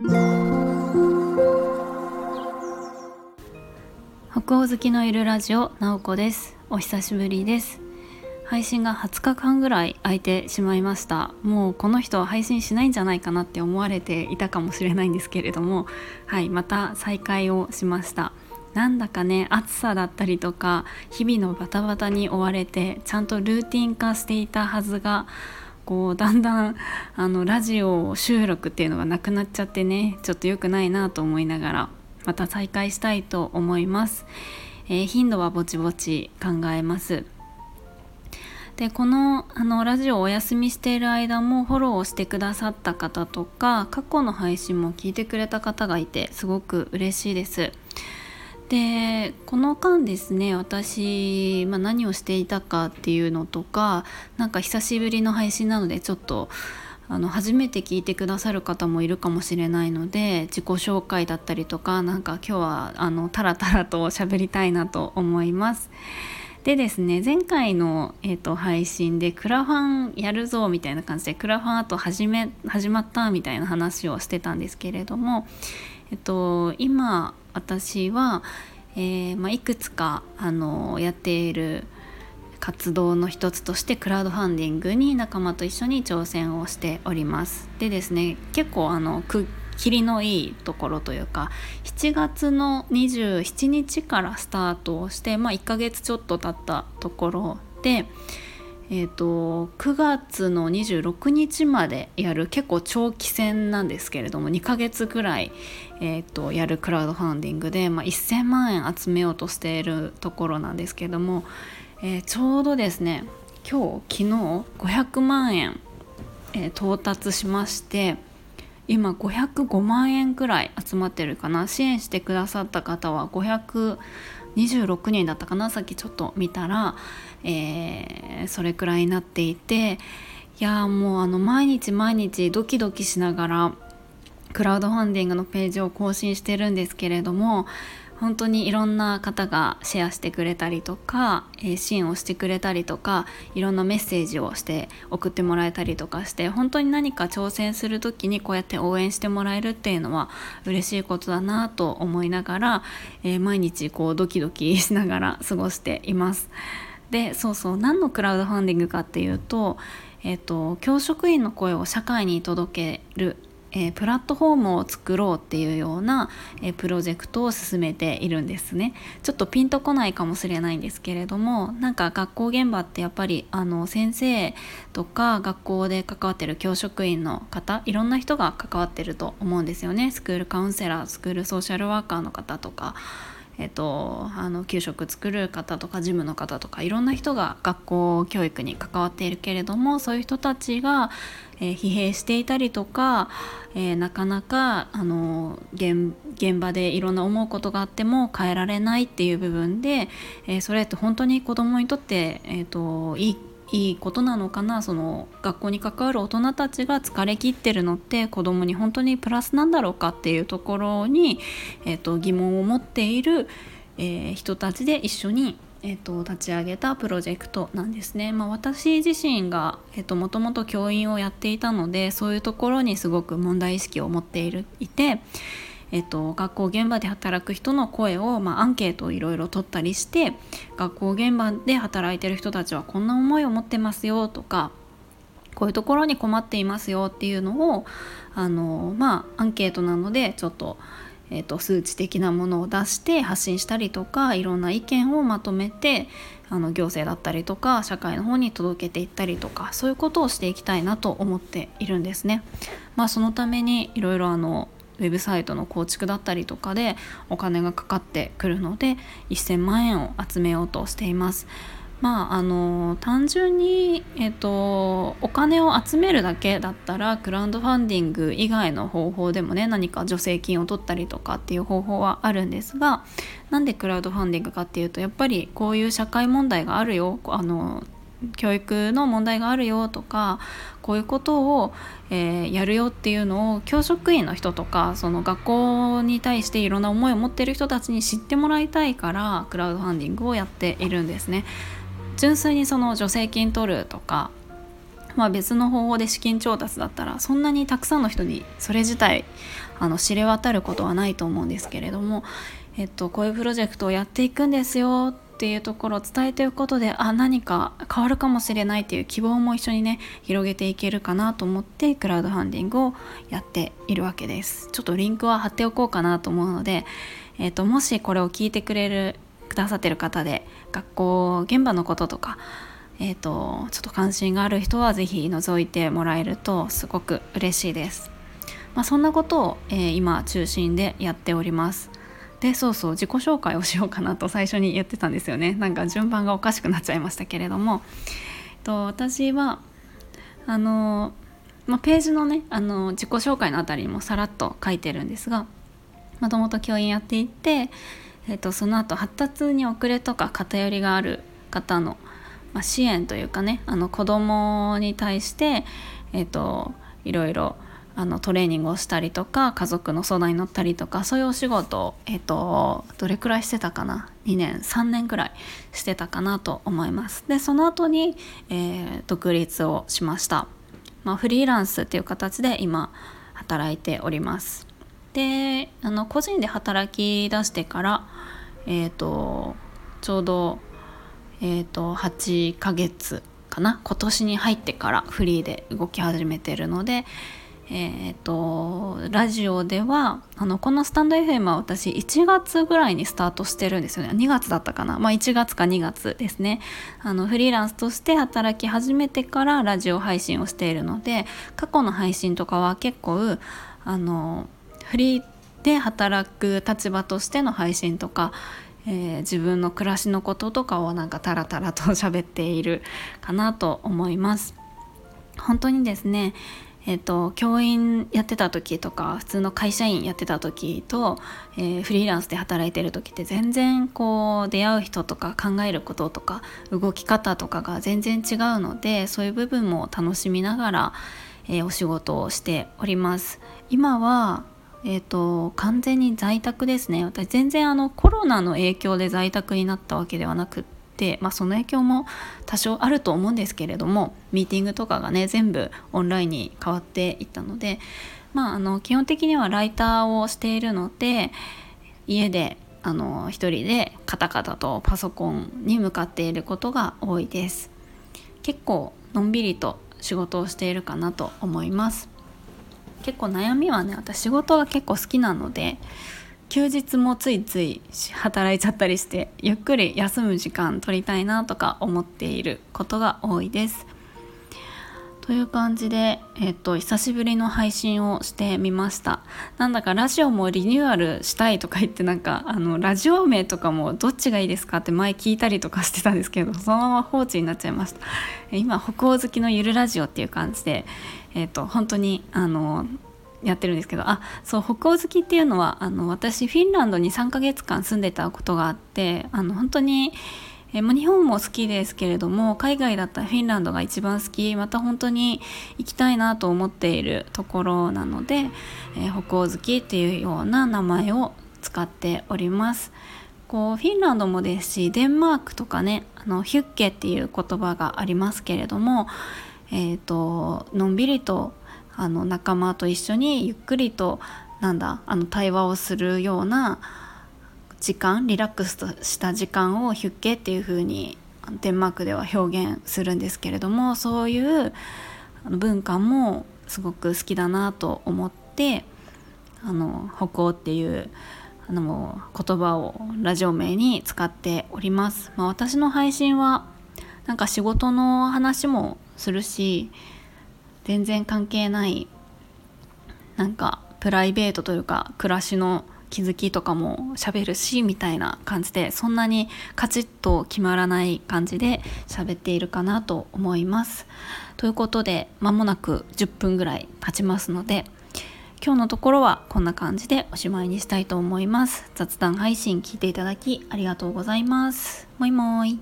北欧好きのいるラジオなおこです。お久しぶりです。配信が20日間ぐらい空いてしまいました。もうこの人は配信しないんじゃないかなって思われていたかもしれないんですけれども。はいまた再開をしました。なんだかね暑さだったりとか日々のバタバタに追われてちゃんとルーティン化していたはずがこうだんだんあのラジオ収録っていうのがなくなっちゃってねちょっと良くないなと思いながらまた再開したいと思います、えー、頻度はぼちぼち考えます。でこのあのラジオをお休みしている間もフォローをしてくださった方とか過去の配信も聞いてくれた方がいてすごく嬉しいです。でこの間ですね私、まあ、何をしていたかっていうのとかなんか久しぶりの配信なのでちょっとあの初めて聞いてくださる方もいるかもしれないので自己紹介だったりとかなんか今日はあのタラタラと喋りたいなと思います。でですね前回の、えーと、配信でクラファンやるぞみたいな感じでクラファンあと始め始まったみたいな話をしてたんですけれども、えっと、今私は、えー、まあ、いくつかあのやっている活動の一つとしてクラウドファンディングに仲間と一緒に挑戦をしております。でですね結構あの切りのいいところというか7月の27日からスタートをして、まあ、1ヶ月ちょっと経ったところで、えーと、9月の26日までやる結構長期戦なんですけれども2ヶ月ぐらい、えーと、やるクラウドファンディングで、まあ、1,000万円集めようとしているところなんですけれども、えー、ちょうどですね今日昨日500万円、えー、到達しまして今505万円くらい集まってるかな。支援してくださった方は500 26人だったかなさっきちょっと見たら、えー、それくらいになっていていやもうあの毎日毎日ドキドキしながらクラウドファンディングのページを更新してるんですけれども本当にいろんな方がシェアしてくれたりとか、えー、支援をしてくれたりとかいろんなメッセージをして送ってもらえたりとかして本当に何か挑戦する時にこうやって応援してもらえるっていうのは嬉しいことだなと思いながら、えー、毎日こうドキドキしながら過ごしています。でそうそう何のクラウドファンディングかっていうと,、えーと教職員の声を社会に届けるえー、プラットフォームを作ろうっていうような、えー、プロジェクトを進めているんですね。ちょっとピンとこないかもしれないんですけれどもなんか学校現場ってやっぱりあの先生とか学校で関わってる教職員の方いろんな人が関わってると思うんですよね。スクールカウンセラースクールソーシャルワーカーの方とか。えっと、あの給食作る方とか事務の方とかいろんな人が学校教育に関わっているけれどもそういう人たちが、えー、疲弊していたりとか、えー、なかなかあの現場でいろんな思うことがあっても変えられないっていう部分で、えー、それって本当に子どもにとって、えーといいいいことなのかな？その学校に関わる大人たちが疲れきってるのって子供に本当にプラスなんだろうかっていうところに、えーと、疑問を持っている、えー、人たちで一緒に、えーと、立ち上げたプロジェクトなんですね。まあ、私自身が、えーと、もともと教員をやっていたのでそういうところにすごく問題意識を持っているいて。えっと、学校現場で働く人の声を、まあ、アンケートをいろいろ取ったりして学校現場で働いてる人たちはこんな思いを持ってますよとかこういうところに困っていますよっていうのをあのまあアンケートなのでちょっと,、えーと、数値的なものを出して発信したりとかいろんな意見をまとめてあの行政だったりとか社会の方に届けていったりとかそういうことをしていきたいなと思っているんですね。まあ、そのためにいろいろあのウェブサイトの構築だったりとかでお金がかかってくるので1000万円を集めようとしています。まああの単純に、えっと、お金を集めるだけだったらクラウドファンディング以外の方法でもね何か助成金を取ったりとかっていう方法はあるんですがなんでクラウドファンディングかっていうとやっぱりこういう社会問題があるよあの教育の問題があるよとかこういうことを、えー、やるよっていうのを教職員の人とかその学校に対していろんな思いを持っている人たちに知ってもらいたいからクラウドファンディングをやっているんですね。純粋にその助成金取るとかまあ、別の方法で資金調達だったらそんなにたくさんの人にそれ自体あの知れ渡ることはないと思うんですけれども、えっと、こういうプロジェクトをやっていくんですよってっていうところを伝えておくことであ何か変わるかもしれないっていう希望も一緒にね広げていけるかなと思ってクラウドファンディングをやっているわけですちょっとリンクは貼っておこうかなと思うので、えっと、もしこれを聞いてくれるくださってる方で学校現場のこととかえーと、ちょっと関心がある人は是非覗いてもらえるとすごく嬉しいです。まあ、そんなことを、えー、今中心でやっております。でそうそう自己紹介をしようかなと最初に言ってたんですよね。なんか順番がおかしくなっちゃいましたけれども、えっと、私はあの、まあ、ページのねあの自己紹介のあたりにもさらっと書いてるんですがもともと教員やっていて、えっと、その後発達に遅れとか偏りがある方のまあ、支援というかねあの子供に対して、えーと、いろいろあのトレーニングをしたりとか家族の相談に乗ったりとかそういうお仕事を、えーと、どれくらいしてたかな？2年3年くらいしてたかなと思います。でその後に、えー、独立をしました、まあ、フリーランスっていう形で今働いております。であの個人で働き出してからえ、ー、とちょうどえーと、8ヶ月かな？今年に入ってからフリーで動き始めてるので、えーと、ラジオではあのこのスタンド FM は私1月ぐらいにスタートしてるんですよね。2月だったかな。まあ1月か2月ですね。あのフリーランスとして働き始めてからラジオ配信をしているので過去の配信とかは結構あのフリーで働く立場としての配信とかえー、自分の暮らしのこととかをなんかタラタラと 喋っているかなと思います。本当にですねえーと、教員やってた時とか普通の会社員やってた時と、えー、フリーランスで働いてる時って全然こう出会う人とか考えることとか動き方とかが全然違うのでそういう部分も楽しみながら、えー、お仕事をしております。今はえーと、完全に在宅ですね私全然あのコロナの影響で在宅になったわけではなくっ、まあ、その影響も多少あると思うんですけれどもミーティングとかがね全部オンラインに変わっていったので、まあ、あの基本的にはライターをしているので家であの一人でカタカタとパソコンに向かっていることが多いです。結構のんびりと仕事をしているかなと思います。結構悩みはね私仕事が結構好きなので休日もついつい働いちゃったりしてゆっくり休む時間取りたいなとか思っていることが多いです。という感じで、えっと、久しぶりの配信をしてみました。なんだかラジオもリニューアルしたいとか言ってなんか、あの、ラジオ名とかもどっちがいいですかって前聞いたりとかしてたんですけど、そのまま放置になっちゃいました。今、北欧好きのゆるラジオっていう感じで、えっと、本当に、あの、やってるんですけどあそう北欧好きっていうのはあの私フィンランドに3ヶ月間住んでたことがあってあの本当にえまあ、日本も好きですけれども海外だったらフィンランドが一番好きまた本当に行きたいなと思っているところなので、えー、北欧好きっていうような名前を使っております。こうフィンランドもですしデンマークとかねあのヒュッケっていう言葉がありますけれども、えーと、のんびりとあの仲間と一緒にゆっくりとなんだあの対話をするような時間リラックスとした時間をヒュッケっていう風にデンマークでは表現するんですけれどもそういう文化もすごく好きだなと思ってあの北欧っていうあの言葉をラジオ名に使っております。まあ、私の配信はなんか仕事の話もするし全然関係ないなんかプライベートというか暮らしの気づきとかも喋るしみたいな感じでそんなにカチッと決まらない感じで喋っているかなと思います。ということで間もなく10分ぐらい経ちますので今日のところはこんな感じでおしまいにしたいと思います。雑談配信聞いていただきありがとうございます。もいもい。